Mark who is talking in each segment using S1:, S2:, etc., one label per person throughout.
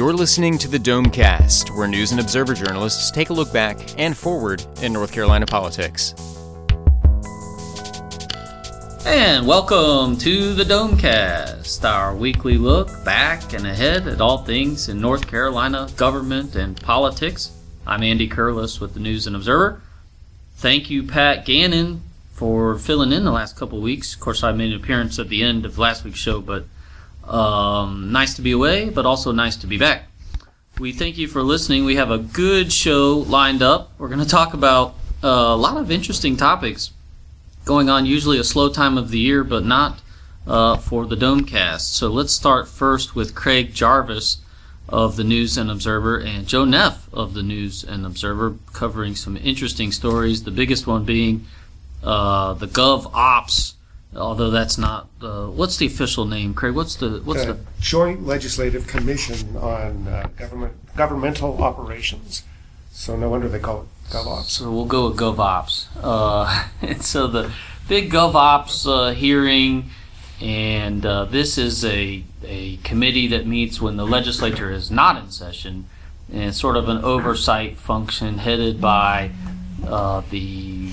S1: You're listening to the Domecast, where news and observer journalists take a look back and forward in North Carolina politics.
S2: And welcome to the Domecast, our weekly look back and ahead at all things in North Carolina government and politics. I'm Andy Curliss with the News and Observer. Thank you, Pat Gannon, for filling in the last couple weeks. Of course, I made an appearance at the end of last week's show, but um, nice to be away, but also nice to be back. We thank you for listening. We have a good show lined up. We're going to talk about uh, a lot of interesting topics going on, usually a slow time of the year, but not uh, for the Domecast. So let's start first with Craig Jarvis of the News and Observer and Joe Neff of the News and Observer covering some interesting stories. The biggest one being uh, the Gov Ops although that's not uh, what's the official name, Craig? What's the what's
S3: the
S2: the
S3: Joint Legislative Commission on uh, Government Governmental Operations. So no wonder they call it GovOps.
S2: so we'll go with GovOps. Uh, and so the big GovOps uh, hearing, and uh, this is a a committee that meets when the legislature is not in session, and it's sort of an oversight function headed by uh,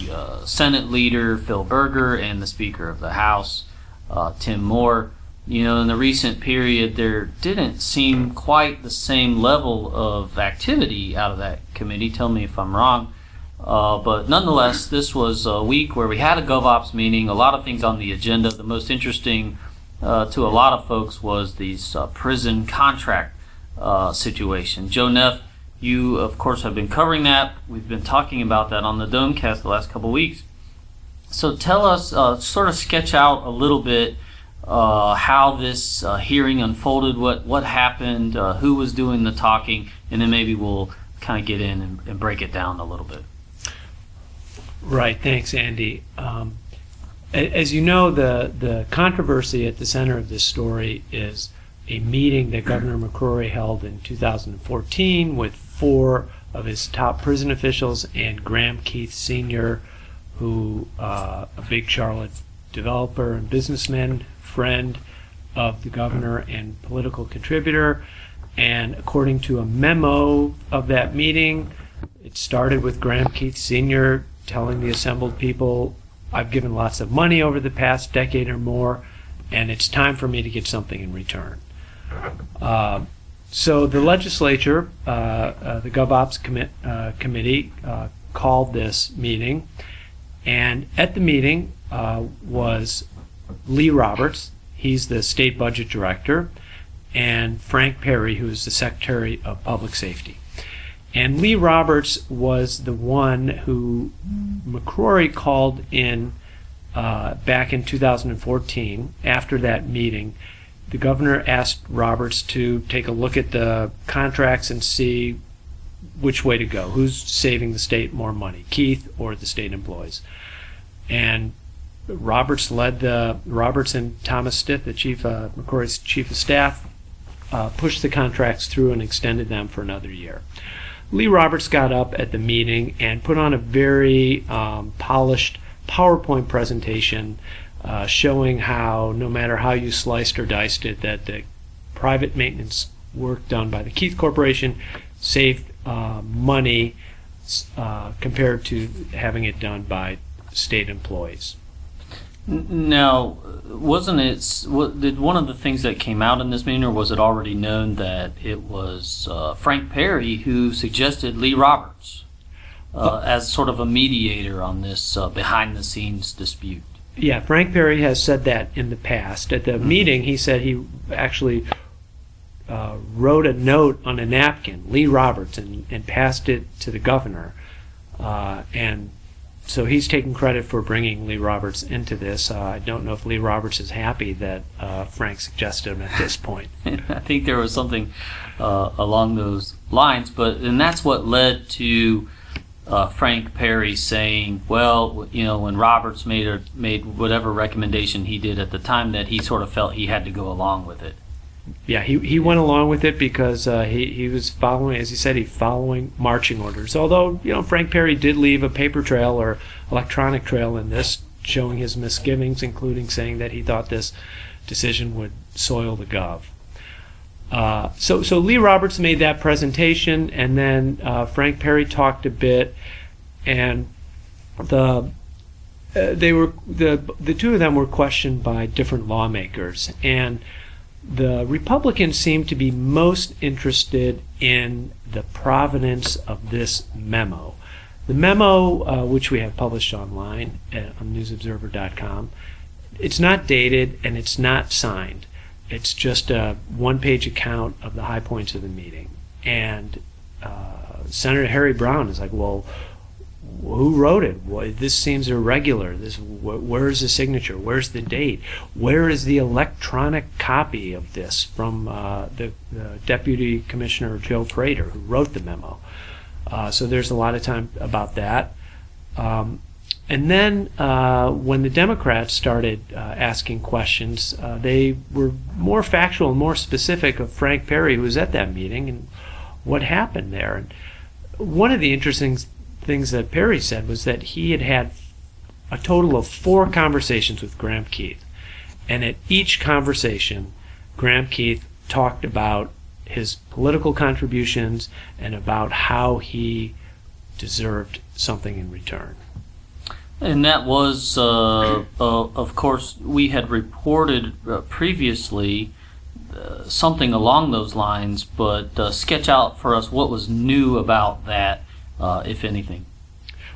S2: uh, Senate leader Phil Berger and the Speaker of the House uh, Tim Moore. You know, in the recent period, there didn't seem quite the same level of activity out of that committee. Tell me if I'm wrong. Uh, but nonetheless, this was a week where we had a GovOps meeting, a lot of things on the agenda. The most interesting uh, to a lot of folks was these uh, prison contract situation. Joe Neff you, of course, have been covering that. We've been talking about that on the Domecast the last couple weeks. So tell us, uh, sort of sketch out a little bit uh, how this uh, hearing unfolded, what what happened, uh, who was doing the talking, and then maybe we'll kind of get in and, and, break it down a little bit.
S4: Right. Thanks, Andy. Um, as you know, the the controversy at the center of this story is a meeting that Governor McCrory held in 2014 with four of his top prison officials and Graham Keith Sr., who uh, a big Charlotte developer and businessman, friend of the governor and political contributor. And according to a memo of that meeting, it started with Graham Keith Sr. telling the assembled people, I've given lots of money over the past decade or more, and it's time for me to get something in return. Uh, so the legislature, uh, uh, the GovOps commi- uh, committee, uh, called this meeting, and at the meeting uh, was Lee Roberts. He's the state budget director, and Frank Perry, who is the secretary of public safety. And Lee Roberts was the one who McCrory called in back in 2014 after that meeting the governor asked Roberts to take a look at the contracts and see which way to go. Who's saving the state more money, Keith or the state employees? And Roberts led the Roberts and Thomas Stith, the chief, uh, McCrory's chief of staff, uh, pushed the contracts through and extended them for another year. Lee Roberts got up at the meeting and put on a very um, polished PowerPoint presentation uh, showing how no matter how you sliced or diced it, that the private maintenance work done by the Keith Corporation saved uh, money uh, compared to having it done by state employees.
S2: Now, wasn't it? What, did one of the things that came out in this meeting, or was it already known that it was uh, Frank Perry who suggested Lee Roberts uh, as sort of a mediator on this uh, behind-the-scenes dispute?
S4: Yeah, Frank Perry has said that in the past. At the mm-hmm. meeting, he said he actually uh, wrote a note on a napkin, Lee Roberts, and, and passed it to the governor. Uh, and so he's taking credit for bringing Lee Roberts into this. Uh, I don't know if Lee Roberts is happy that uh, Frank suggested him at this point.
S2: I think there was something uh, along those lines, but and that's what led to uh, Frank Perry saying, well, you know, when Roberts made made whatever recommendation he did at the time, that he sort of felt he had to go along with it.
S4: Yeah, he, he went along with it because uh, he, he was following, as he said, he following marching orders. Although, you know, Frank Perry did leave a paper trail or electronic trail in this, showing his misgivings, including saying that he thought this decision would soil the Gov. Uh, so, so Lee Roberts made that presentation, and then uh, Frank Perry talked a bit, and the uh, they were the the two of them were questioned by different lawmakers, and the Republicans seemed to be most interested in the provenance of this memo. The memo, uh, which we have published online at, on newsobserver.com, it's not dated and it's not signed. It's just a one-page account of the high points of the meeting. And uh, Senator Harry Brown is like, well, who wrote it? Well, this seems irregular. This, wh- where's the signature? Where's the date? Where is the electronic copy of this from uh, the, the Deputy Commissioner Joe Prater, who wrote the memo? Uh, so there's a lot of time about that. Um, and then uh, when the Democrats started uh, asking questions, uh, they were more factual and more specific of Frank Perry, who was at that meeting, and what happened there. And one of the interesting things that Perry said was that he had had a total of four conversations with Graham Keith. And at each conversation, Graham Keith talked about his political contributions and about how he deserved something in return.
S2: And that was, uh, uh, of course, we had reported uh, previously uh, something along those lines, but uh, sketch out for us what was new about that, uh, if anything.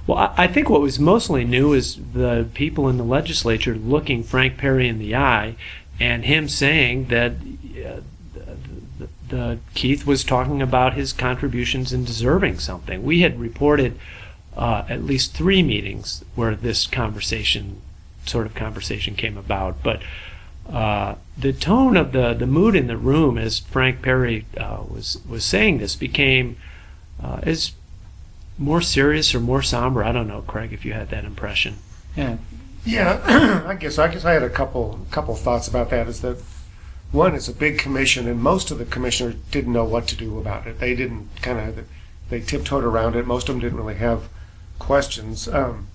S4: Well, I think what was mostly new is the people in the legislature looking Frank Perry in the eye and him saying that the, the Keith was talking about his contributions and deserving something. We had reported uh, at least three meetings where this conversation, sort of conversation, came about. But uh, the tone of the the mood in the room, as Frank Perry uh, was was saying this, became uh, as more serious or more somber. I don't know, Craig, if you had that impression.
S2: Yeah.
S3: Yeah, I guess I guess I had a couple couple thoughts about that. Is that one? It's a big commission, and most of the commissioners didn't know what to do about it. They didn't kind of they tiptoed around it. Most of them didn't really have questions. Um,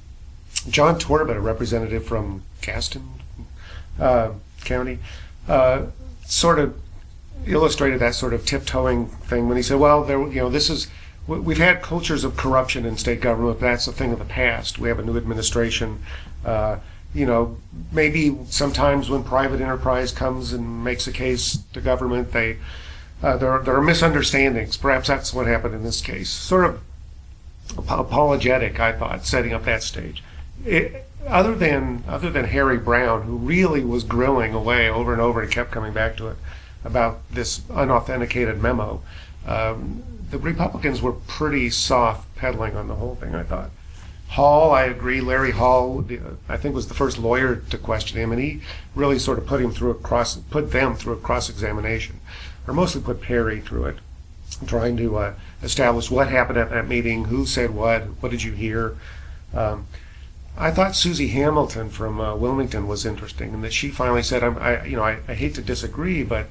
S3: John Torbett, a representative from Gaston uh, County, uh, sort of illustrated that sort of tiptoeing thing when he said, "Well, there, you know, this is." we- We've had cultures of corruption in state government. But that's a thing of the past. We have a new administration. Uh, you know, maybe sometimes when private enterprise comes and makes a case to government, they uh, there, are, there are misunderstandings. Perhaps that's what happened in this case. Sort of apologetic, I thought, setting up that stage. It, other than other than Harry Brown, who really was grilling away over and over and kept coming back to it about this unauthenticated memo, um, the Republicans were pretty soft pedaling on the whole thing. I thought. Hall, I agree. Larry Hall, I think, was the first lawyer to question him, and he really sort of put him through a cross, put them through a cross examination, or mostly put Perry through it, trying to uh, establish what happened at that meeting, who said what, what did you hear. Um, I thought Susie Hamilton from uh, Wilmington was interesting, and that she finally said, I'm, I, you know, I, I hate to disagree, but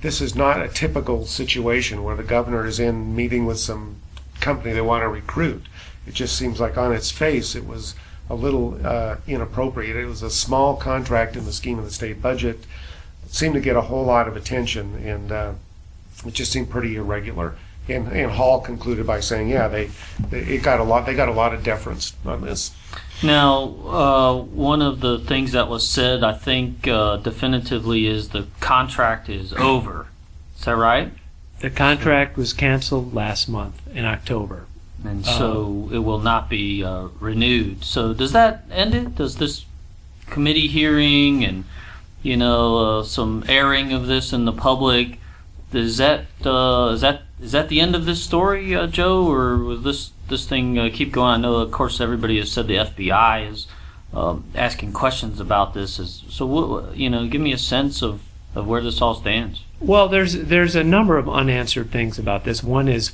S3: this is not a typical situation where the governor is in meeting with some company they want to recruit. It just seems like on its face it was a little uh, inappropriate. It was a small contract in the scheme of the state budget. It seemed to get a whole lot of attention, and uh, it just seemed pretty irregular. And, and Hall concluded by saying, "Yeah, they, they it got a lot. They got a lot of deference on this."
S2: Now, uh, one of the things that was said, I think, uh, definitively is the contract is over. Is that right?
S4: The contract was canceled last month in October.
S2: And so it will not be uh, renewed. So does that end it? Does this committee hearing and you know uh, some airing of this in the public is that uh, is that is that the end of this story, uh, Joe, or will this this thing uh, keep going? I know, of course, everybody has said the FBI is um, asking questions about this. Is so what, you know? Give me a sense of, of where this all stands.
S4: Well, there's there's a number of unanswered things about this. One is,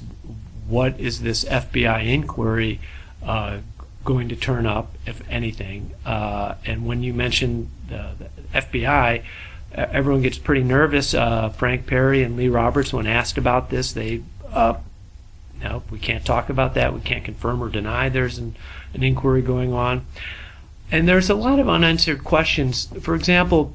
S4: what is this FBI inquiry uh, going to turn up, if anything? Uh, and when you mentioned the, the FBI, everyone gets pretty nervous. Uh, Frank Perry and Lee Roberts, when asked about this, they uh, no, we can't talk about that. We can't confirm or deny there's an, an inquiry going on. And there's a lot of unanswered questions. For example,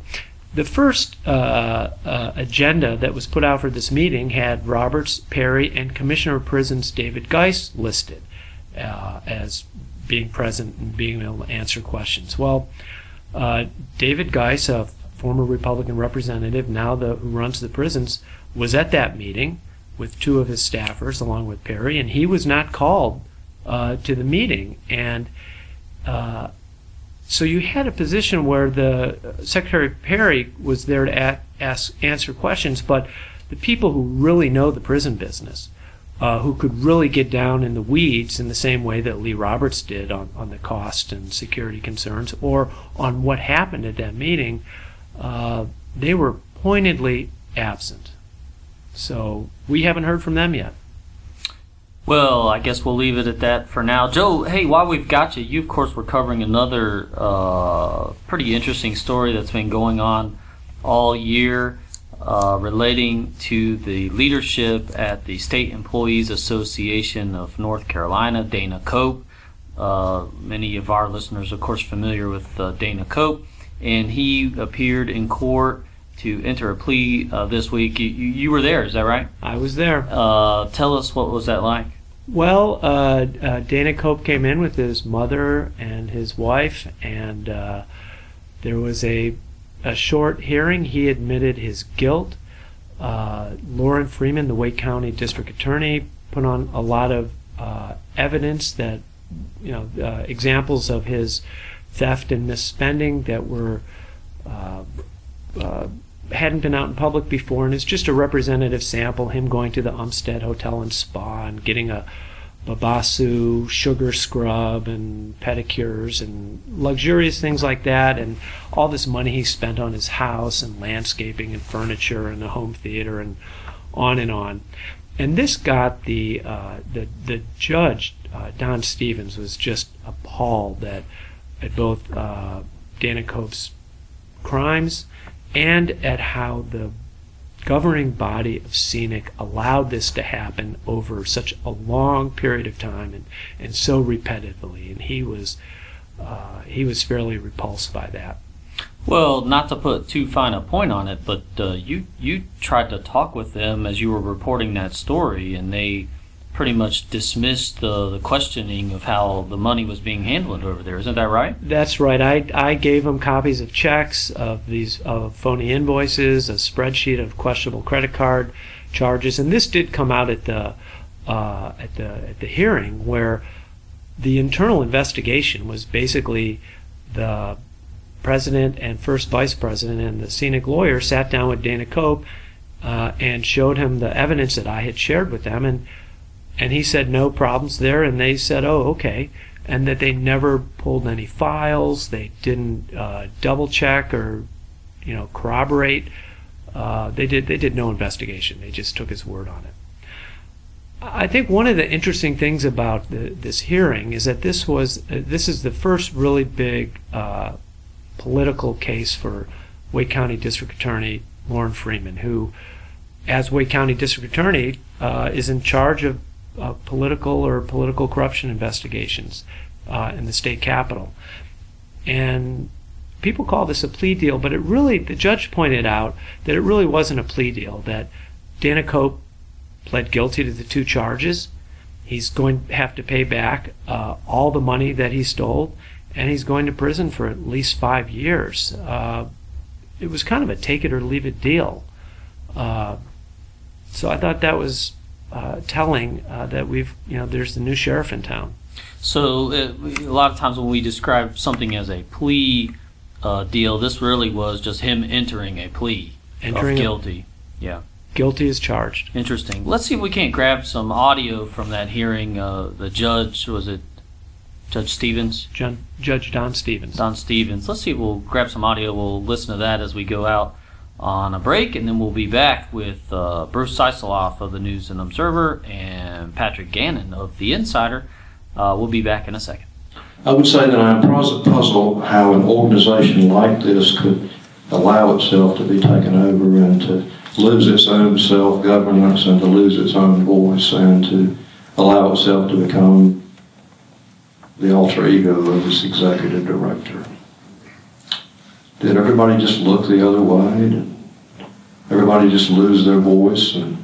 S4: the first uh, uh, agenda that was put out for this meeting had Roberts, Perry, and Commissioner of Prisons David Guice listed uh, as being present and being able to answer questions. Well, uh, David Guice, a former Republican representative, now the who runs the prisons, was at that meeting with two of his staffers, along with Perry, and he was not called uh, to the meeting. And uh, so you had a position where the uh, Secretary Perry was there to a- ask, answer questions, but the people who really know the prison business, uh, who could really get down in the weeds in the same way that Lee Roberts did on, on the cost and security concerns, or on what happened at that meeting, uh, they were pointedly absent. So we haven't heard from them yet.
S2: Well, I guess we'll leave it at that for now. Joe, hey, while we've got you, you of course were covering another uh, pretty interesting story that's been going on all year uh, relating to the leadership at the State Employees Association of North Carolina, Dana Cope. Uh, many of our listeners, of course, familiar with uh, Dana Cope, and he appeared in court to enter a plea uh, this week. You, you, you were there, is that right?
S4: I was there.
S2: Uh, tell us what was that like?
S4: Well, uh, uh, Dana Cope came in with his mother and his wife, and uh, there was a, a short hearing. He admitted his guilt. Uh, Lorrin Freeman, the Wake County District Attorney, put on a lot of uh, evidence that, you know, uh, examples of his theft and misspending that were uh, uh, hadn't been out in public before, and it's just a representative sample. Him going to the Umstead Hotel and Spa and getting a Babassu sugar scrub and pedicures and luxurious things like that, and all this money he spent on his house and landscaping and furniture and the home theater and on and on. And this got the uh, the the judge uh, Don Stevens was just appalled at at both uh, Dana Cope's crimes and at how the governing body of SEANC allowed this to happen over such a long period of time and, and so repetitively. And he was uh, he was fairly repulsed by that.
S2: Well, not to put too fine a point on it, but uh, you you tried to talk with them as you were reporting that story, and they pretty much dismissed the, the questioning of how the money was being handled over there. Isn't that right?
S4: That's right. I, I gave them copies of checks, of these of phony invoices, a spreadsheet of questionable credit card charges, and this did come out at the uh, at the at the hearing where the internal investigation was basically the president and first vice president and the SEANC lawyer sat down with Dana Cope uh, and showed him the evidence that I had shared with them, and and he said no problems there, and they said, oh, okay, and that they never pulled any files, they didn't uh, double check or you know corroborate. Uh, they did they did no investigation. They just took his word on it. I think one of the interesting things about the, this hearing is that this was uh, this is the first really big uh, political case for Wake County District Attorney Lorrin Freeman, who, as Wake County District Attorney, uh, is in charge of uh, political or political corruption investigations uh, in the state capitol. And people call this a plea deal, but it really, the judge pointed out that it really wasn't a plea deal, that Dana Cope pled guilty to the two charges. He's going to have to pay back uh, all the money that he stole, and he's going to prison for at least five years. Uh, it was kind of a take it or leave it deal. Uh, so I thought that was uh, telling uh, that we've, you know, there's the new sheriff in town.
S2: So uh, a lot of times when we describe something as a plea uh, deal, this really was just him entering a plea
S4: Entering
S2: of
S4: a-
S2: guilty. yeah,
S4: Guilty is charged.
S2: interesting. Let's see if we can't grab some audio from that hearing. Uh, the judge was it Judge Stevens,
S4: Judge Don Stevens.
S2: Don Stevens. Let's see if we'll grab some audio. We'll listen to that as we go out on a break, and then we'll be back with uh, Bruce Siceloff of the News and Observer and Patrick Gannon of the Insider. Uh, we'll be back in a second.
S5: I would say that I'm puzzled how an organization like this could allow itself to be taken over and to lose its own self-governance and to lose its own voice and to allow itself to become the alter ego of its executive director. Did everybody just look the other way? Did everybody just lose their voice and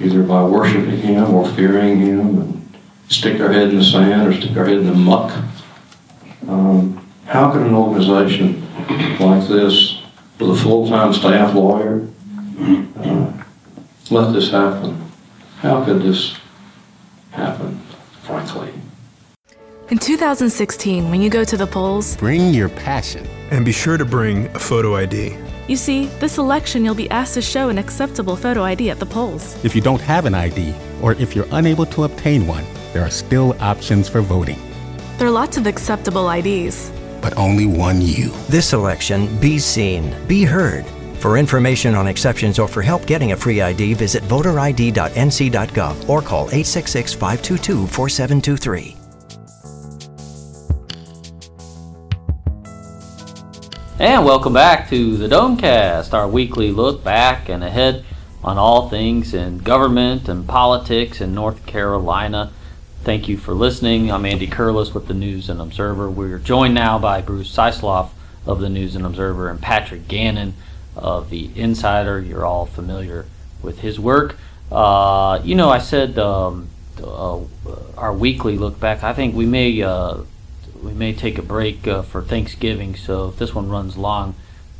S5: either by worshiping him or fearing him and stick their head in the sand or stick their head in the muck? Um, how can an organization like this, with a full-time staff lawyer, uh, let this happen? How could this happen, frankly?
S6: In 2016, when you go to the polls,
S7: Bring your passion.
S8: And be sure to bring a photo ID.
S6: you see, this election you'll be asked to show an acceptable photo ID at the polls.
S7: If you don't have an ID, or if you're unable to obtain one, there are still options for voting,
S6: There are lots of acceptable IDs.
S7: but only one you.
S9: This election, be seen, be heard. For information on exceptions or for help getting a free ID, visit voterid.nc.gov or call 866 522 4723.
S2: And welcome back to the Domecast, our weekly look back and ahead on all things in government and politics in North Carolina. Thank you for listening. I'm Andy Curliss with the News and Observer. We're joined now by Bruce Siceloff of the News and Observer and Patrick Gannon of the Insider. You're all familiar with his work. Uh, you know, I said um, uh, our weekly look back. I think we may uh, we may take a break uh, for Thanksgiving. So if this one runs long,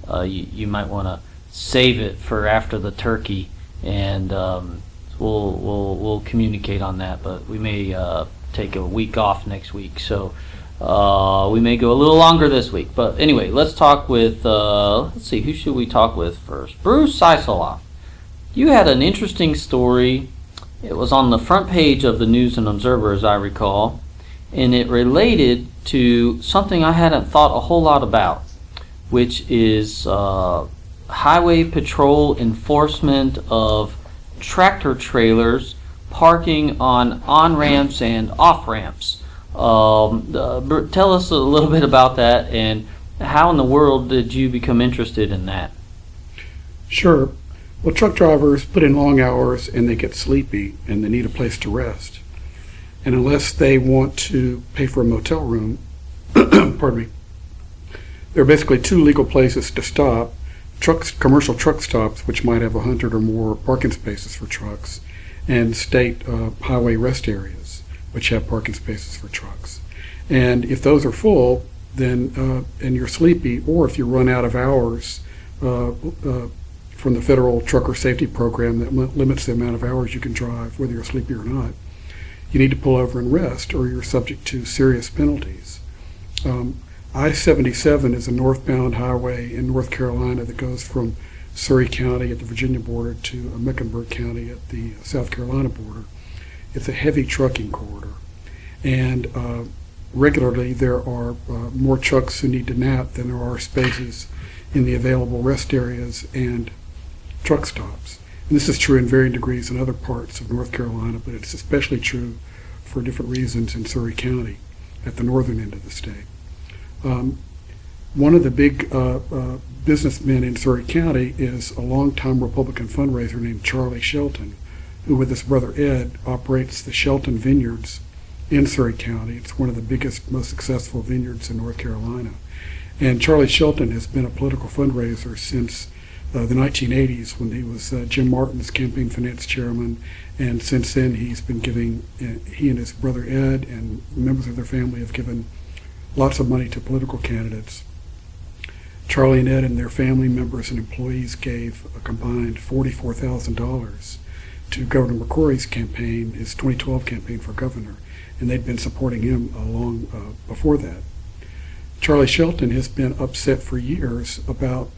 S2: uh, you, you might want to save it for after the turkey, and um, we'll we'll we'll communicate on that. But we may uh, take a week off next week, so uh, we may go a little longer this week. But anyway, let's talk with uh, let's see who should we talk with first? Bruce Siceloff. You had an interesting story. It was on the front page of the News and Observer, as I recall, and it related to something I hadn't thought a whole lot about, which is uh, highway patrol enforcement of tractor trailers parking on on ramps and off ramps. Um, uh, tell us a little bit about that and how in the world did you become interested in that?
S10: Sure. Well, truck drivers put in long hours and they get sleepy and they need a place to rest. And unless they want to pay for a motel room, pardon me, there are basically two legal places to stop trucks, commercial truck stops, which might have 100 or more parking spaces for trucks, and state uh, highway rest areas, which have parking spaces for trucks. And if those are full, then uh, and you're sleepy, or if you run out of hours uh, uh, from the federal trucker safety program that limits the amount of hours you can drive, whether you're sleepy or not, you need to pull over and rest, or you're subject to serious penalties. Um, I-77 is a northbound highway in North Carolina that goes from Surry County at the Virginia border to Mecklenburg County at the South Carolina border. It's a heavy trucking corridor, and uh, regularly there are uh, more trucks who need to nap than there are spaces in the available rest areas and truck stops. And this is true in varying degrees in other parts of North Carolina, but it's especially true for different reasons in Surry County at the northern end of the state. Um, one of the big uh, uh, businessmen in Surry County is a longtime Republican fundraiser named Charlie Shelton, who, with his brother Ed, operates the Shelton Vineyards in Surry County. It's one of the biggest, most successful vineyards in North Carolina. And Charlie Shelton has been a political fundraiser since uh, the 1980s when he was uh, Jim Martin's campaign finance chairman. And since then, he's been giving, uh, he and his brother Ed and members of their family have given lots of money to political candidates. Charlie and Ed and their family members and employees gave a combined $44,000 to Governor McCrory's campaign, his 2012 campaign for governor, and they'd been supporting him long uh, before that. Charlie Shelton has been upset for years about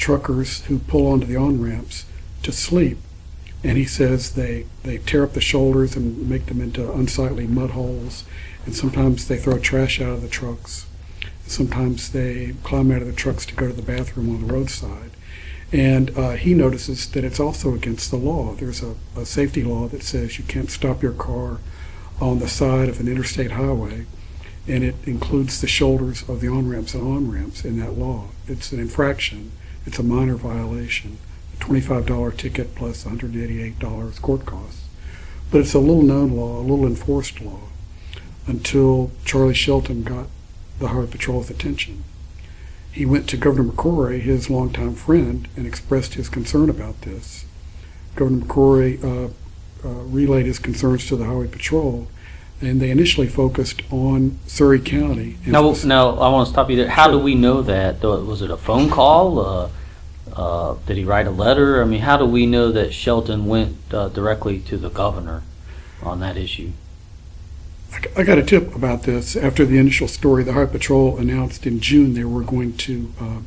S10: truckers who pull onto the on ramps to sleep. And he says they, they tear up the shoulders and make them into unsightly mud holes. And sometimes they throw trash out of the trucks. Sometimes they climb out of the trucks to go to the bathroom on the roadside. And uh, he notices that it's also against the law. There's a, a safety law that says you can't stop your car on the side of an interstate highway and it includes the shoulders of the on-ramps and on-ramps in that law. It's an infraction. It's a minor violation. A $25 ticket plus $188 court costs. But it's a little-known law, a little enforced law, until Charlie Shelton got the Highway Patrol's attention. he went to Governor McCrory, his longtime friend, and expressed his concern about this. Governor McCrory uh, uh, relayed his concerns to the Highway Patrol, and they initially focused on Surry County. spec-
S2: now I want to stop you there. How do we know that? Was it a phone call? Uh, uh, did he write a letter? I mean, how do we know that Shelton went uh, directly to the governor on that issue?
S10: I got a tip about this. After the initial story, the Highway Patrol announced in June they were going to uh,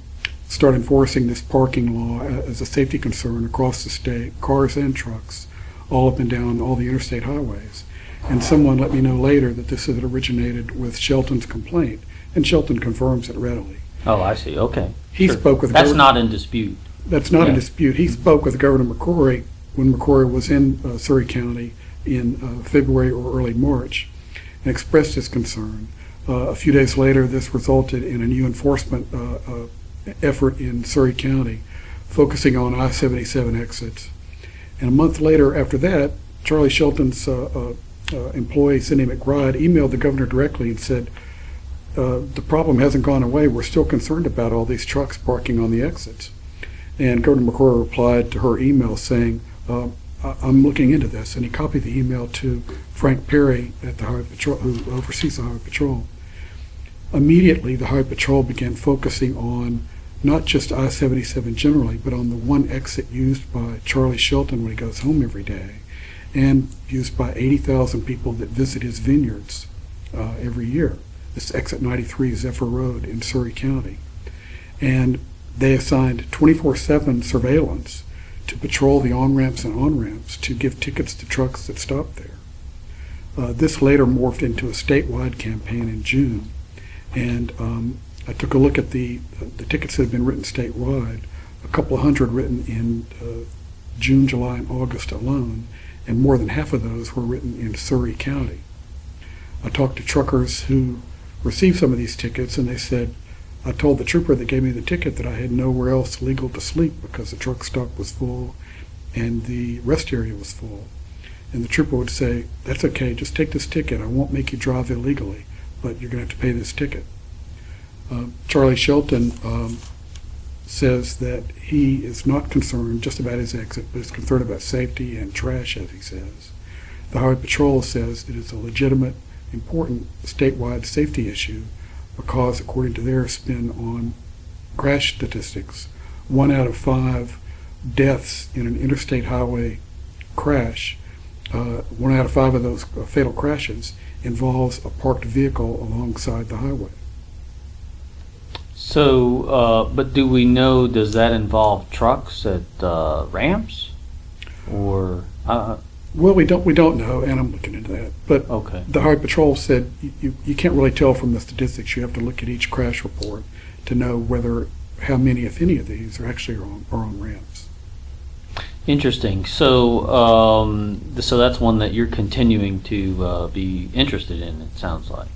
S10: start enforcing this parking law as a safety concern across the state, cars and trucks, all up and down all the interstate highways. And someone let me know later that this had originated with Shelton's complaint, and Shelton confirms it readily.
S2: Oh, I see. Okay.
S10: He
S2: Sure.
S10: spoke with
S2: That's
S10: Governor-
S2: not in dispute.
S10: That's not in
S2: Yeah.
S10: dispute. He spoke with Governor McCrory when McCrory was in uh, Surry County in uh, February or early March and expressed his concern. Uh, a few days later, this resulted in a new enforcement uh, uh, effort in Surry County focusing on I 77 exits. And a month later, after that, Charlie Shelton's uh, uh, uh, employee, Cindy McBride, emailed the governor directly and said, uh, The problem hasn't gone away. We're still concerned about all these trucks parking on the exits. And Governor McCrory replied to her email saying, uh, I- I'm looking into this. And he copied the email to Frank Perry at the Highway Patrol, who oversees the Highway Patrol. Immediately, the Highway Patrol began focusing on not just I-77 generally, but on the one exit used by Charlie Shelton when he goes home every day, and used by 80,000 people that visit his vineyards uh, every year. This exit 93 Zephyr Road in Surry County. And they assigned 24-7 surveillance to patrol the on-ramps and on-ramps to give tickets to trucks that stopped there. Uh, this later morphed into a statewide campaign in June. And um, I took a look at the, the tickets that have been written statewide, a couple of hundred written in uh, June, July, and August alone, and more than half of those were written in Surry County. I talked to truckers who received some of these tickets, and they said, I told the trooper that gave me the ticket that I had nowhere else legal to sleep because the truck stop was full and the rest area was full. And the trooper would say, That's okay, just take this ticket. I won't make you drive illegally, but you're going to have to pay this ticket. Uh, Charlie Shelton um, says that he is not concerned just about his exit, but is concerned about safety and trash, as he says. The Highway Patrol says it is a legitimate, important statewide safety issue because, according to their spin on crash statistics, one out of five deaths in an interstate highway crash, uh, one out of five of those uh, fatal crashes involves a parked vehicle alongside the highway.
S2: So, uh, but do we know, does that involve trucks at uh, ramps? Or, uh,
S10: Well, we don't we don't know, and I'm looking into that. But
S2: okay.
S10: the Highway Patrol said you, you, you can't really tell from the statistics. You have to look at each crash report to know whether how many, if any, of these are actually on are on ramps.
S2: Interesting. So, um, so that's one that you're continuing to uh, be interested in. It sounds like.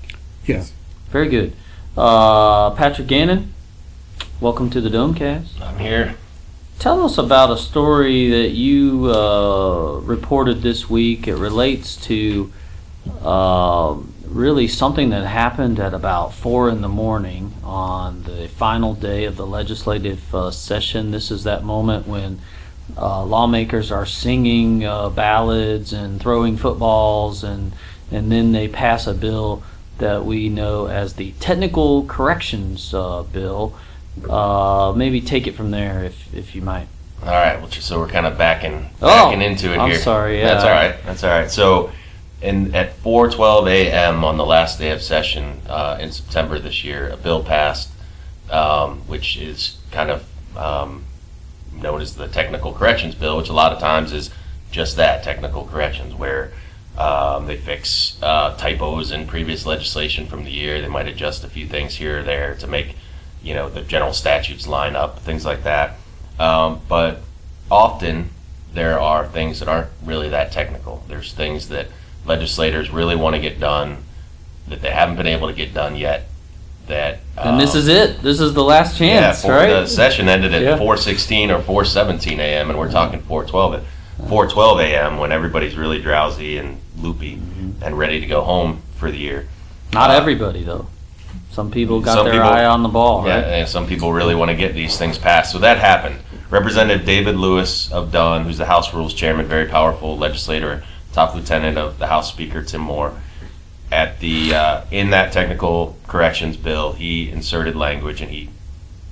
S10: Yes.
S2: Very good. Uh, Patrick Gannon, welcome to the Domecast.
S11: I'm here.
S2: Tell us about a story that you uh, reported this week. It relates to uh, really something that happened at about four in the morning on the final day of the legislative uh, session. This is that moment when uh, lawmakers are singing uh, ballads and throwing footballs, and and then they pass a bill that we know as the Technical Corrections uh, Bill. Uh, maybe take it from there, if if you might.
S11: All right, well, so we're kind of backing
S2: Oh,
S11: backing into it
S2: I'm
S11: here.
S2: sorry, Yeah.
S11: That's all right. That's all right. So, in at 4:12 a.m. on the last day of session uh, in September this year, a bill passed, um, which is kind of um, known as the Technical Corrections Bill, which a lot of times is just that technical corrections, where um, they fix uh, typos in previous legislation from the year. They might adjust a few things here or there to make, you know, the general statutes line up, things like that. Um, but often there are things that aren't really that technical. There's things that legislators really want to get done that they haven't been able to get done yet. That
S2: And this
S11: um,
S2: is it. This is the last
S11: yeah,
S2: chance,
S11: four-
S2: right?
S11: The session ended at
S2: Yeah.
S11: 4:16 or 4:17 a.m. and we're talking 4:12 at 4:12 a.m. when everybody's really drowsy and loopy
S2: Mm-hmm.
S11: and ready to go home for the year.
S2: Not
S11: Uh,
S2: everybody though. Some people got
S11: Some
S2: their
S11: people-
S2: eye on the ball,
S11: Yeah,
S2: right?
S11: and some people really want to get these things passed. So that happened. Representative David Lewis of Dunn, who's the House Rules Chairman, very powerful legislator, top lieutenant of the House Speaker Tim Moore, at the uh, in that technical corrections bill, he inserted language, and he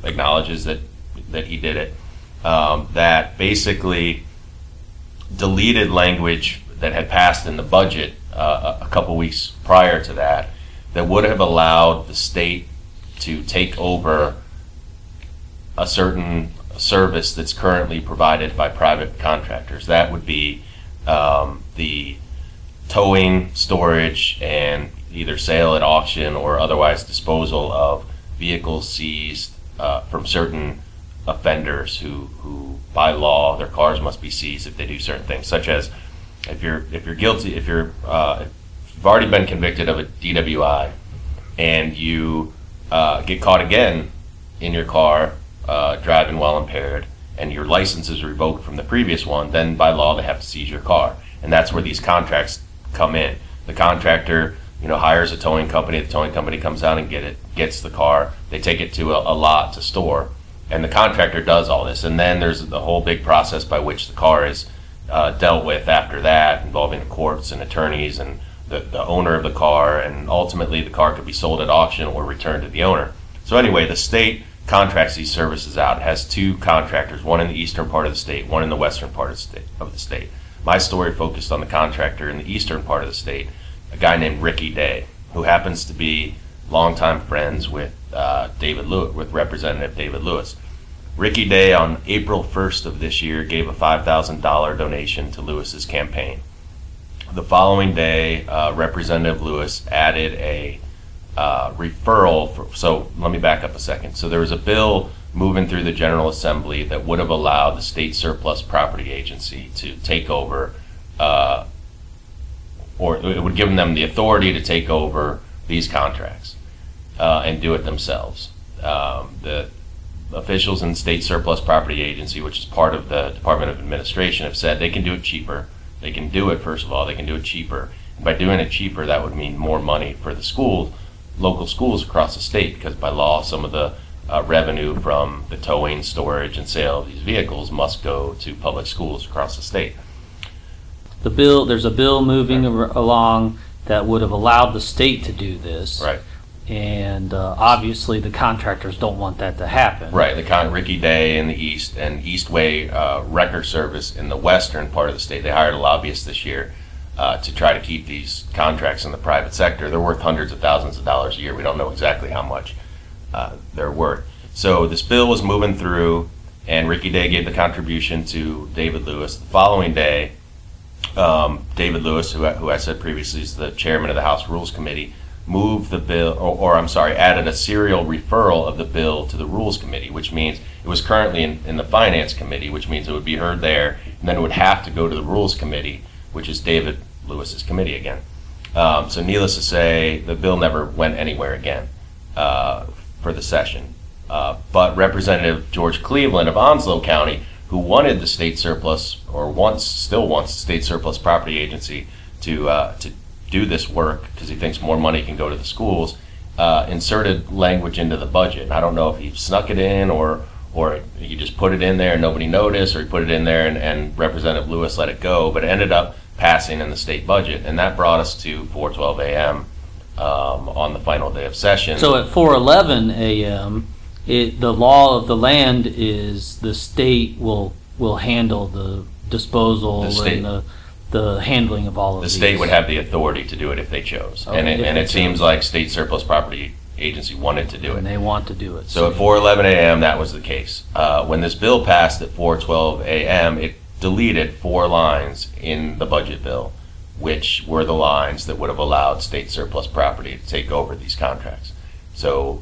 S11: acknowledges that that he did it. Um, that basically deleted language that had passed in the budget uh, a couple weeks prior to that that would have allowed the state to take over a certain service that's currently provided by private contractors. That would be um, the towing, storage, and either sale at auction or otherwise disposal of vehicles seized uh, from certain offenders who, who, by law, their cars must be seized if they do certain things, such as if you're if you're guilty, if you're uh, if you've already been convicted of a DWI, and you uh, get caught again in your car uh, driving while impaired, and your license is revoked from the previous one, then by law they have to seize your car, and that's where these contracts come in. The contractor, you know, hires a towing company. The towing company comes out and get it, gets the car. They take it to a, a lot to store, and the contractor does all this. And then there's the whole big process by which the car is uh, dealt with after that, involving the courts and attorneys and the, the owner of the car, and ultimately the car could be sold at auction or returned to the owner. So anyway, the state contracts these services out. It has two contractors, one in the eastern part of the state, one in the western part of the state. Of the state. My story focused on the contractor in the eastern part of the state, a guy named Ricky Day, who happens to be longtime friends with uh, David Lewis, with Representative David Lewis. Ricky Day on April 1st of this year gave a $5,000 donation to Lewis's campaign. The following day, uh, Representative Lewis added a uh, referral. For, so let me back up a second. So there was a bill moving through the General Assembly that would have allowed the State Surplus Property Agency to take over, uh, or it would give them the authority to take over these contracts uh, and do it themselves. Um, the officials in the State Surplus Property Agency, which is part of the Department of Administration, have said they can do it cheaper. They can do it, first of all, they can do it cheaper. And by doing it cheaper, that would mean more money for the schools, local schools across the state, because by law, some of the uh, revenue from the towing, storage, and sale of these vehicles must go to public schools across the state.
S2: The bill, there's a bill moving ar- along that would have allowed the state to do this.
S11: Right.
S2: And uh, obviously, the contractors don't want that to happen.
S11: Right, the con Ricky Day in the east and Eastway uh, Wrecker Service in the western part of the state. They hired a lobbyist this year uh, to try to keep these contracts in the private sector. They're worth hundreds of thousands of dollars a year. We don't know exactly how much uh, they're worth. So this bill was moving through, and Ricky Day gave the contribution to David Lewis. The following day, um, David Lewis, who who I said previously is the chairman of the House Rules Committee, moved the bill, or, or I'm sorry, added a serial referral of the bill to the Rules Committee, which means it was currently in, in the Finance Committee, which means it would be heard there, and then it would have to go to the Rules Committee, which is David Lewis's committee again. Um, so, needless to say, the bill never went anywhere again uh, for the session. Uh, but Representative George Cleveland of Onslow County, who wanted the state surplus, or wants, still wants the state surplus property agency to uh, to do this work because he thinks more money can go to the schools, uh, inserted language into the budget. I don't know if he snuck it in or or he just put it in there and nobody noticed, or he put it in there and, and Representative Lewis let it go, but it ended up passing in the state budget, and that brought us to 4:12 a.m. Um, on the final day of session.
S2: So at 4:11 a.m., it the law of the land is the state will will handle the disposal
S11: The
S2: and the the handling of all of
S11: the
S2: these.
S11: state would have the authority to do it if they chose, and
S2: Okay,
S11: it,
S2: if
S11: and
S2: they
S11: it seems
S2: chose.
S11: like state surplus property agency wanted to do it.
S2: and they want to do it.
S11: So at 4:11 a.m., that was the case. Uh, when this bill passed at 4:12 a.m., it deleted four lines in the budget bill, which were the lines that would have allowed state surplus property to take over these contracts. So,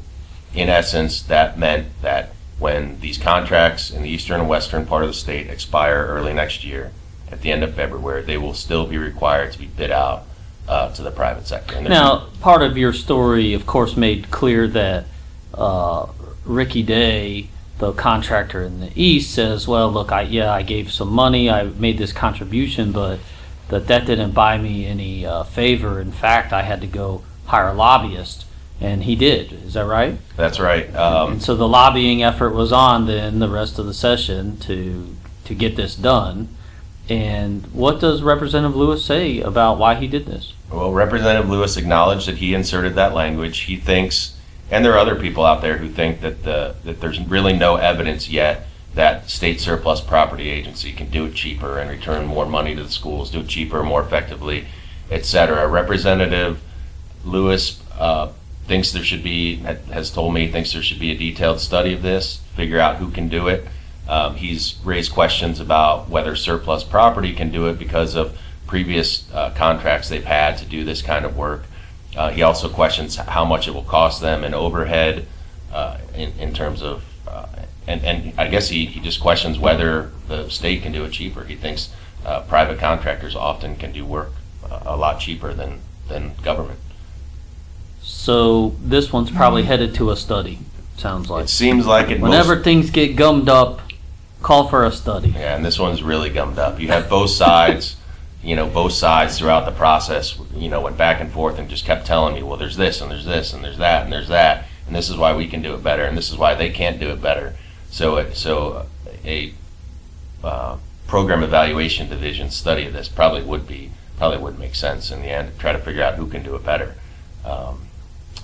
S11: in essence, that meant that when these contracts in the eastern and western part of the state expire early next year, at the end of February, they will still be required to be bid out uh, to the private sector. And there's-
S2: Now, part of your story, of course, made clear that uh, Ricky Day, the contractor in the east, says, "Well, look, I yeah, I gave some money, I made this contribution, but that that didn't buy me any uh, favor. In fact, I had to go hire a lobbyist and he did. Is that right?
S11: That's right. Um,
S2: and so the lobbying effort was on then the rest of the session to to get this done. And what does Representative Lewis say about why he did this?
S11: Well, Representative Lewis acknowledged that he inserted that language. He thinks, and there are other people out there who think that the that there's really no evidence yet that state surplus property agency can do it cheaper and return more money to the schools, do it cheaper, more effectively, etc. Representative Lewis uh, thinks there should be, has told me, thinks there should be a detailed study of this, figure out who can do it. Um, he's raised questions about whether surplus property can do it because of previous uh, contracts they've had to do this kind of work. Uh, he also questions how much it will cost them in overhead uh, in, in terms of and, and I guess he, he just questions whether the state can do it cheaper. He thinks uh, private contractors often can do work uh, a lot cheaper than, than government.
S2: So this one's probably headed to a study. Sounds like
S11: it seems like it.
S2: Whenever most, things get gummed up, call for a study.
S11: Yeah, and this one's really gummed up. You have both sides. you know, both sides throughout the process. You know, went back and forth and just kept telling me, well, there's this and there's this and there's that and there's that, and this is why we can do it better, and this is why they can't do it better so, it, so a uh, program evaluation division study of this probably would be probably would make sense in the end to try to figure out who can do it better, um,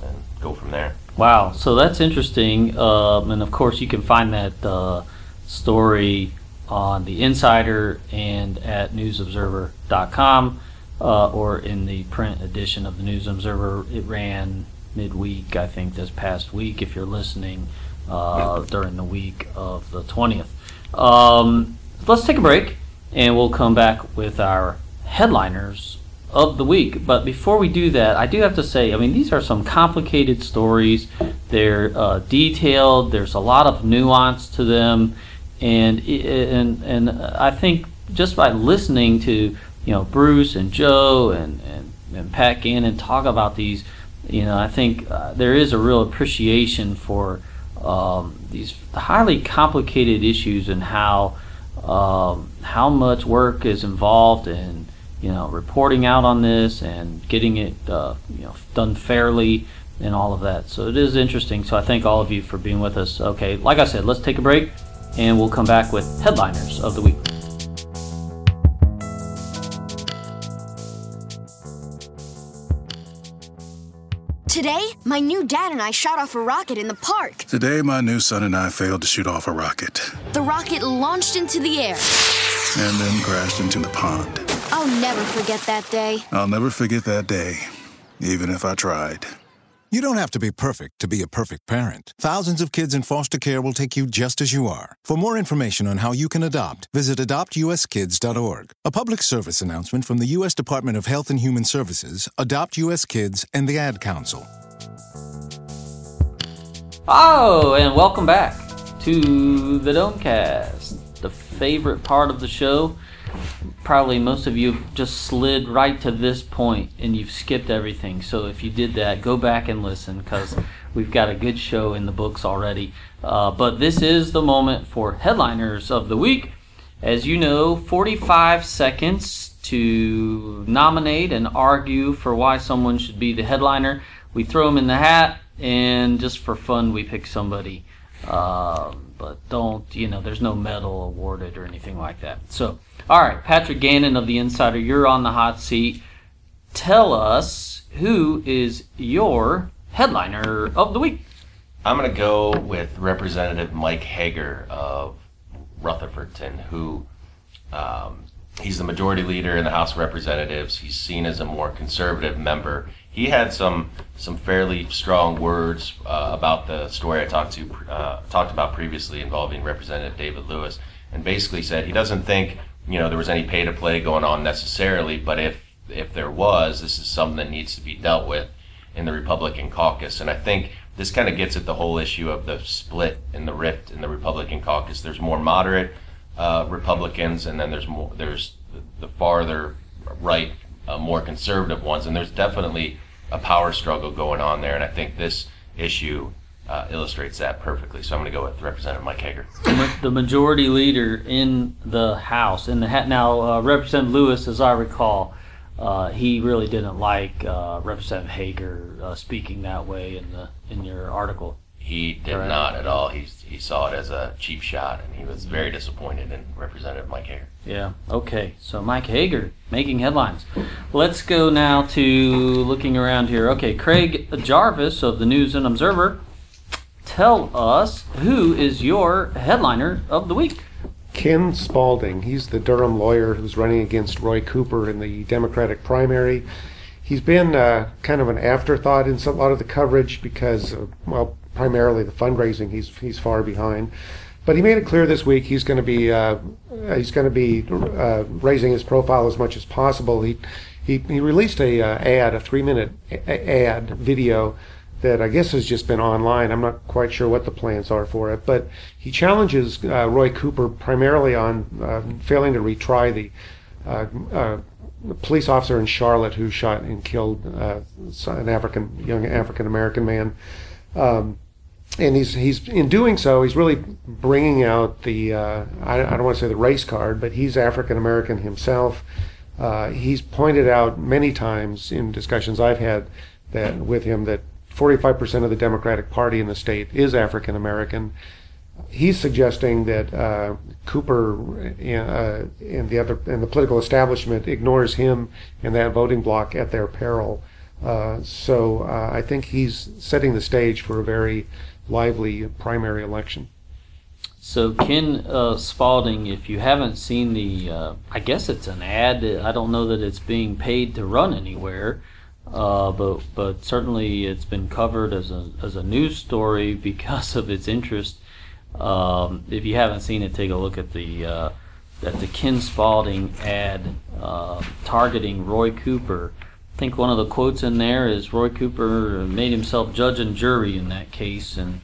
S11: and go from there.
S2: Wow, so that's interesting, um, and of course you can find that uh, story on the Insider and at NewsObserver.com, uh, or in the print edition of the News Observer. It ran midweek, I think, this past week. If you're listening uh, during the week of the 20th. Um, let's take a break and we'll come back with our headliners of the week. But before we do that, I do have to say, I mean, these are some complicated stories. They're uh, detailed. There's a lot of nuance to them, and and and I think just by listening to you know Bruce and Joe and and, and Pat Gannon talk about these, you know, I think uh, there is a real appreciation for um, these highly complicated issues and how um, how much work is involved in you know reporting out on this and getting it uh, you know done fairly and all of that. So it is interesting. So I thank all of you for being with us. Okay, like I said, let's take a break and we'll come back with headliners of the week.
S12: Today, my new dad and I shot off a rocket in the park.
S13: Today, my new son and I failed to shoot off a rocket.
S12: The rocket launched into the air
S13: and then crashed into the pond.
S12: I'll never forget that day.
S13: I'll never forget that day, even if I tried.
S14: You don't have to be perfect to be a perfect parent. Thousands of kids in foster care will take you just as you are. For more information on how you can adopt, visit adoptuskids.org. A public service announcement from the U.S. Department of Health and Human Services, Adopt U.S. Kids, and the Ad Council.
S2: Oh, and welcome back to the Domecast, the favorite part of the show probably most of you just slid right to this point and you've skipped everything. So if you did that, go back and listen because we've got a good show in the books already. Uh, but this is the moment for headliners of the week. As you know, 45 seconds to nominate and argue for why someone should be the headliner. We throw them in the hat, and just for fun, we pick somebody. Uh, but don't, you know, there's no medal awarded or anything like that. So, all right, Patrick Gannon of The Insider, you're on the hot seat. Tell us who is your headliner of the week.
S11: I'm going to go with Representative Mike Hager of Rutherfordton, who um, he's the majority leader in the House of Representatives. He's seen as a more conservative member. He had some some fairly strong words uh, about the story I talked to uh, talked about previously involving Representative David Lewis, and basically said he doesn't think you know there was any pay to play going on necessarily, but if if there was, this is something that needs to be dealt with in the Republican caucus. And I think this kind of gets at the whole issue of the split and the rift in the Republican caucus. There's more moderate uh, Republicans, and then there's more there's the, the farther right, uh, more conservative ones, and there's definitely a power struggle going on there. And I think this issue uh, illustrates that perfectly. So I'm going to go with Representative Mike Hager.
S2: The majority leader in the House, in the now uh, Representative Lewis, as I recall, uh, he really didn't like uh, Representative Hager uh, speaking that way in the in your article.
S11: He did
S2: Correct.
S11: not at all. He, he saw it as a cheap shot, and he was very disappointed in Representative Mike Hager.
S2: Yeah. Okay. So Mike Hager making headlines. Let's go now to looking around here. Okay, Craig Jarvis of the News and Observer. Tell us who is your headliner of the week.
S3: Ken Spalding. He's the Durham lawyer who's running against Roy Cooper in the Democratic primary. He's been uh, kind of an afterthought in some, a lot of the coverage because, uh, well, primarily the fundraising. He's he's far behind, but he made it clear this week he's going to be uh, he's going to be uh, raising his profile as much as possible. He he, he released a uh, ad, a three minute ad video that I guess has just been online. I'm not quite sure what the plans are for it, but he challenges uh, Roy Cooper primarily on uh, failing to retry the uh, uh, police officer in Charlotte who shot and killed uh, an African young African American man. Um, and he's he's in doing so, he's really bringing out the uh, I, I don't want to say the race card, but he's African American himself. Uh, he's pointed out many times in discussions I've had that with him that 45% of the Democratic Party in the state is African American. He's suggesting that uh, Cooper uh, and the other and the political establishment ignores him and that voting bloc at their peril. Uh, so uh, I think he's setting the stage for a very lively primary election.
S2: So Ken uh, Spalding, if you haven't seen the, uh, I guess it's an ad. I don't know that it's being paid to run anywhere, uh, but but certainly it's been covered as a as a news story because of its interest. Um, if you haven't seen it, take a look at the at the Ken Spalding ad targeting Roy Cooper. I think one of the quotes in there is Roy Cooper made himself judge and jury in that case, and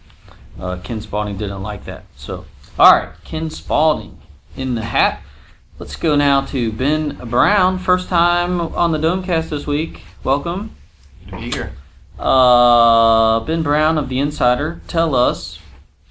S2: uh, Ken Spalding didn't like that. So, all right, Ken Spalding in the hat. Let's go now to Ben Brown. First time on the Domecast this week. Welcome.
S15: Good to be here.
S2: Uh, ben Brown of The Insider, tell us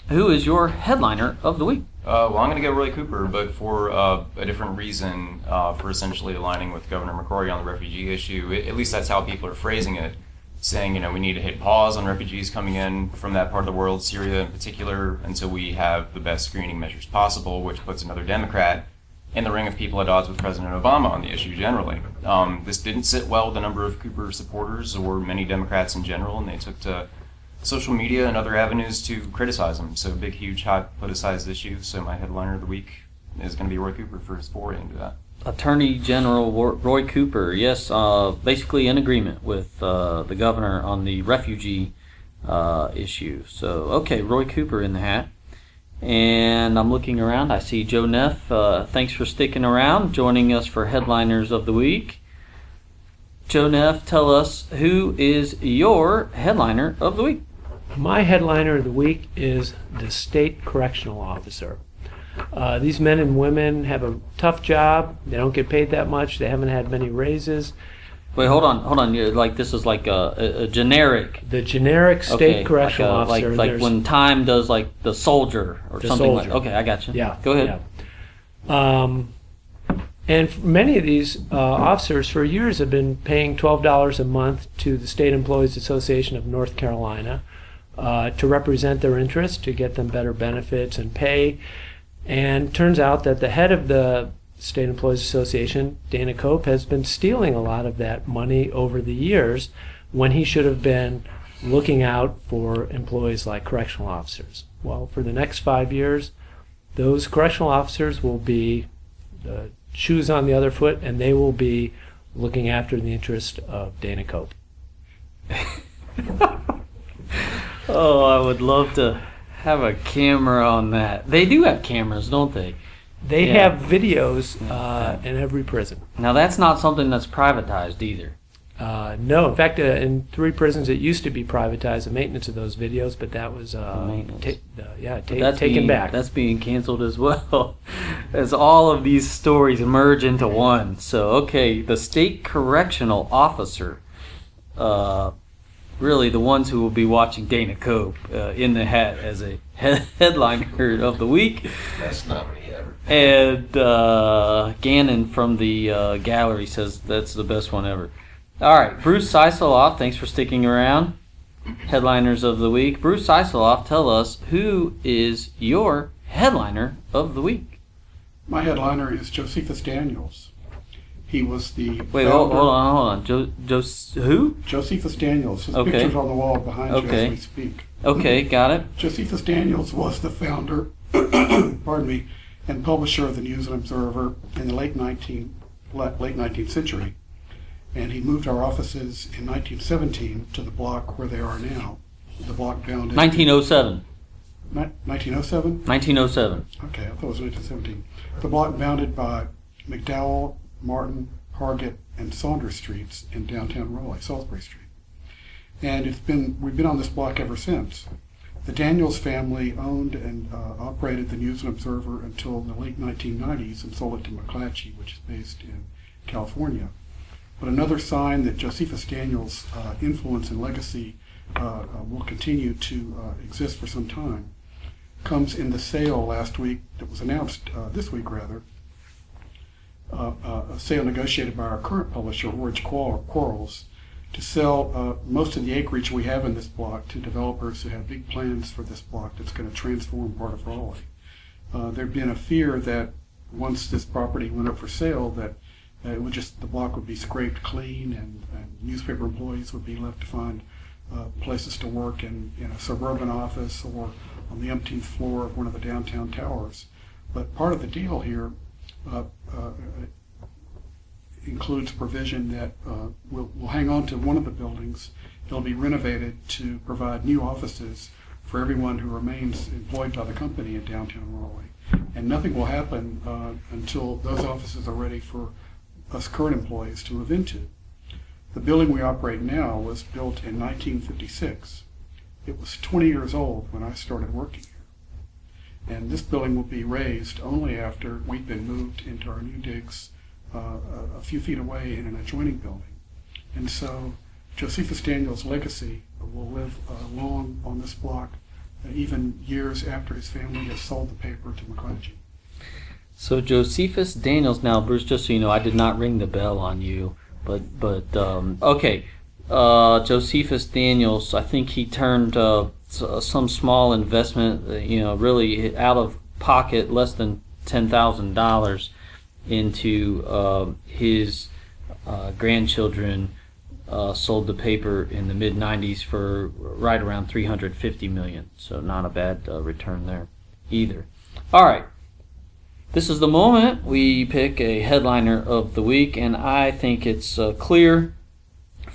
S2: who is your headliner of the week?
S15: Uh, well, I'm going to go Roy Cooper, but for uh, a different reason, uh, for essentially aligning with Governor McCrory on the refugee issue. At least that's how people are phrasing it, saying, you know, we need to hit pause on refugees coming in from that part of the world, Syria in particular, until we have the best screening measures possible, which puts another Democrat in the ring of people at odds with President Obama on the issue generally. Um, this didn't sit well with a number of Cooper supporters or many Democrats in general, and they took to social media and other avenues to criticize him. So, big, huge, hot politicized issue. So, my headliner of the week is going to be Roy Cooper for his foray into that.
S2: Attorney General Roy Cooper, yes, uh, basically in agreement with uh, the governor on the refugee uh, issue. So, okay, Roy Cooper in the hat. And I'm looking around. I see Joe Neff. Uh, thanks for sticking around, joining us for Headliners of the Week. Joe Neff, tell us who is your headliner of the week?
S4: My headliner of the week is the state correctional officer. Uh, these men and women have a tough job. They don't get paid that much. They haven't had many raises.
S2: Wait, hold on, hold on. You're, like this is like a, a, a generic.
S4: The generic state
S2: okay,
S4: correctional
S2: like a,
S4: officer.
S2: Like, like when Time does like the soldier or
S4: The
S2: something like.
S4: soldier.
S2: Okay, I got you.
S4: Yeah.
S2: Go ahead.
S4: yeah. Um, and many of these uh, officers for years have been paying $12 a month to the State Employees Association of North Carolina uh, to represent their interests, to get them better benefits and pay. And turns out that the head of the State Employees Association, Dana Cope, has been stealing a lot of that money over the years when he should have been looking out for employees like correctional officers. Well, for the next five years, those correctional officers will be the shoes on the other foot and they will be looking after the interest of Dana Cope.
S2: Oh, I would love to have a camera on that. They do have cameras, don't they?
S4: They
S2: Yeah.
S4: have videos uh, in every prison.
S2: Now that's not something that's privatized either.
S4: Uh, no, in fact, uh, in three prisons it used to be privatized, the maintenance of those videos, but that was uh, ta- uh, yeah ta-
S2: that's
S4: taken
S2: being,
S4: back.
S2: That's being canceled as well, as all of these stories merge into one. So, okay, the state correctional officer. Uh, really the ones who will be watching Dana Cope uh, in the hat as a head- headliner of the week.
S11: That's not me ever.
S2: And uh, Gannon from the uh, gallery says that's the best one ever. All right, Bruce Siceloff, thanks for sticking around. Headliners of the week. Bruce Siceloff, tell us who is your headliner of the week?
S10: My headliner is Josephus Daniels. He was the
S2: Wait, hold, hold on, hold on. Jo, Jos, who?
S10: Josephus Daniels. His
S2: Okay.
S10: picture's on the wall behind you
S2: Okay.
S10: as we speak.
S2: Okay, got it.
S10: Josephus Daniels was the founder, pardon me, and publisher of the News and Observer in the late 19 le- late 19th century, and he moved our offices in 1917 to the block where they are now. The block down in
S2: 1907.
S10: Ni- 1907.
S2: 1907.
S10: Okay, I thought it was 1917. The block bounded by McDowell, Martin, Hargett, and Saunders Streets in downtown Raleigh, Salisbury Street. And it's been we've been on this block ever since. The Daniels family owned and uh, operated the News and Observer until the late 1990s and sold it to McClatchy, which is based in California. But another sign that Josephus Daniels' uh, influence and legacy uh, uh, will continue to uh, exist for some time comes in the sale last week that was announced uh, this week rather. Uh, uh, a sale negotiated by our current publisher, Orage Quarles, to sell uh, most of the acreage we have in this block to developers who have big plans for this block that's going to transform part of Raleigh. Uh, there'd been a fear that once this property went up for sale, that uh, it would just the block would be scraped clean, and, and newspaper employees would be left to find uh, places to work in, in a suburban office or on the umpteenth floor of one of the downtown towers. But part of the deal here includes provision that uh, we'll, we'll hang on to one of the buildings. It'll be renovated to provide new offices for everyone who remains employed by the company in downtown Raleigh. And nothing will happen uh, until those offices are ready for us current employees to move into. The building we operate now was built in 1956. It was 20 years old when I started working. And this building will be razed only after we've been moved into our new digs uh, a, few feet away in an adjoining building. And so Josephus Daniels' legacy will live uh, long on this block, uh, even years after his family has sold the paper to McClatchy.
S2: So Josephus Daniels. Now, Bruce, just so you know, I did not ring the bell on you, but but um, okay. Uh, Josephus Daniels. I think he turned uh, some small investment, uh, you know, really out of pocket, less than ten thousand dollars, into uh, his uh, grandchildren. Uh, sold the paper in the mid 90s for right around 350 million. So not a bad uh, return there either. All right. This is the moment we pick a headliner of the week, and I think it's uh, clear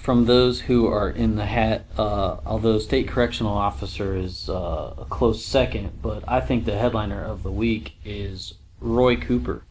S2: from those who are in the hat, uh, although state correctional officer is uh, a close second, but I think the headliner of the week is Roy Cooper.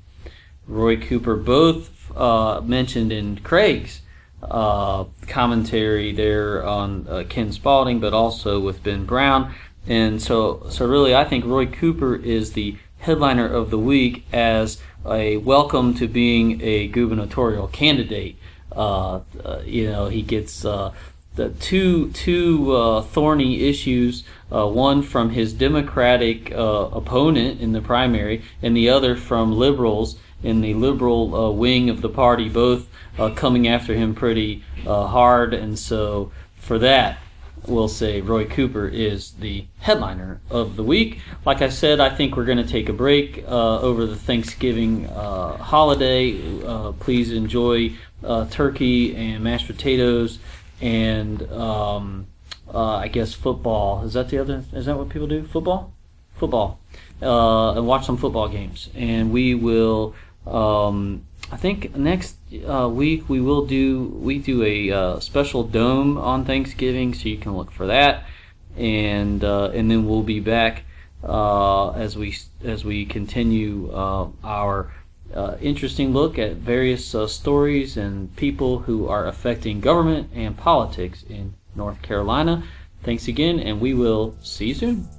S2: Roy Cooper, both uh, mentioned in Craig's uh, commentary there on uh, Ken Spalding, but also with Ben Brown. And so, so really, I think Roy Cooper is the headliner of the week as a welcome to being a gubernatorial candidate. Uh, uh, you know, he gets uh, the two two uh, thorny issues. Uh, one from his Democratic uh, opponent in the primary, and the other from liberals in the liberal uh, wing of the party, both uh, coming after him pretty uh, hard. And so, for that, we'll say Roy Cooper is the headliner of the week. Like I said, I think we're going to take a break uh, over the Thanksgiving uh, holiday. Uh, please enjoy uh, turkey and mashed potatoes and um, uh, I guess football. Is that the other? Is that what people do? Football, football, uh, and watch some football games. And we will. Um, I think next uh, week we will do we do a uh, special dome on Thanksgiving, so you can look for that, and uh, and then we'll be back uh, as we as we continue uh, our uh, interesting look at various stories and people who are affecting government and politics in North Carolina. Thanks again, and we will see you soon.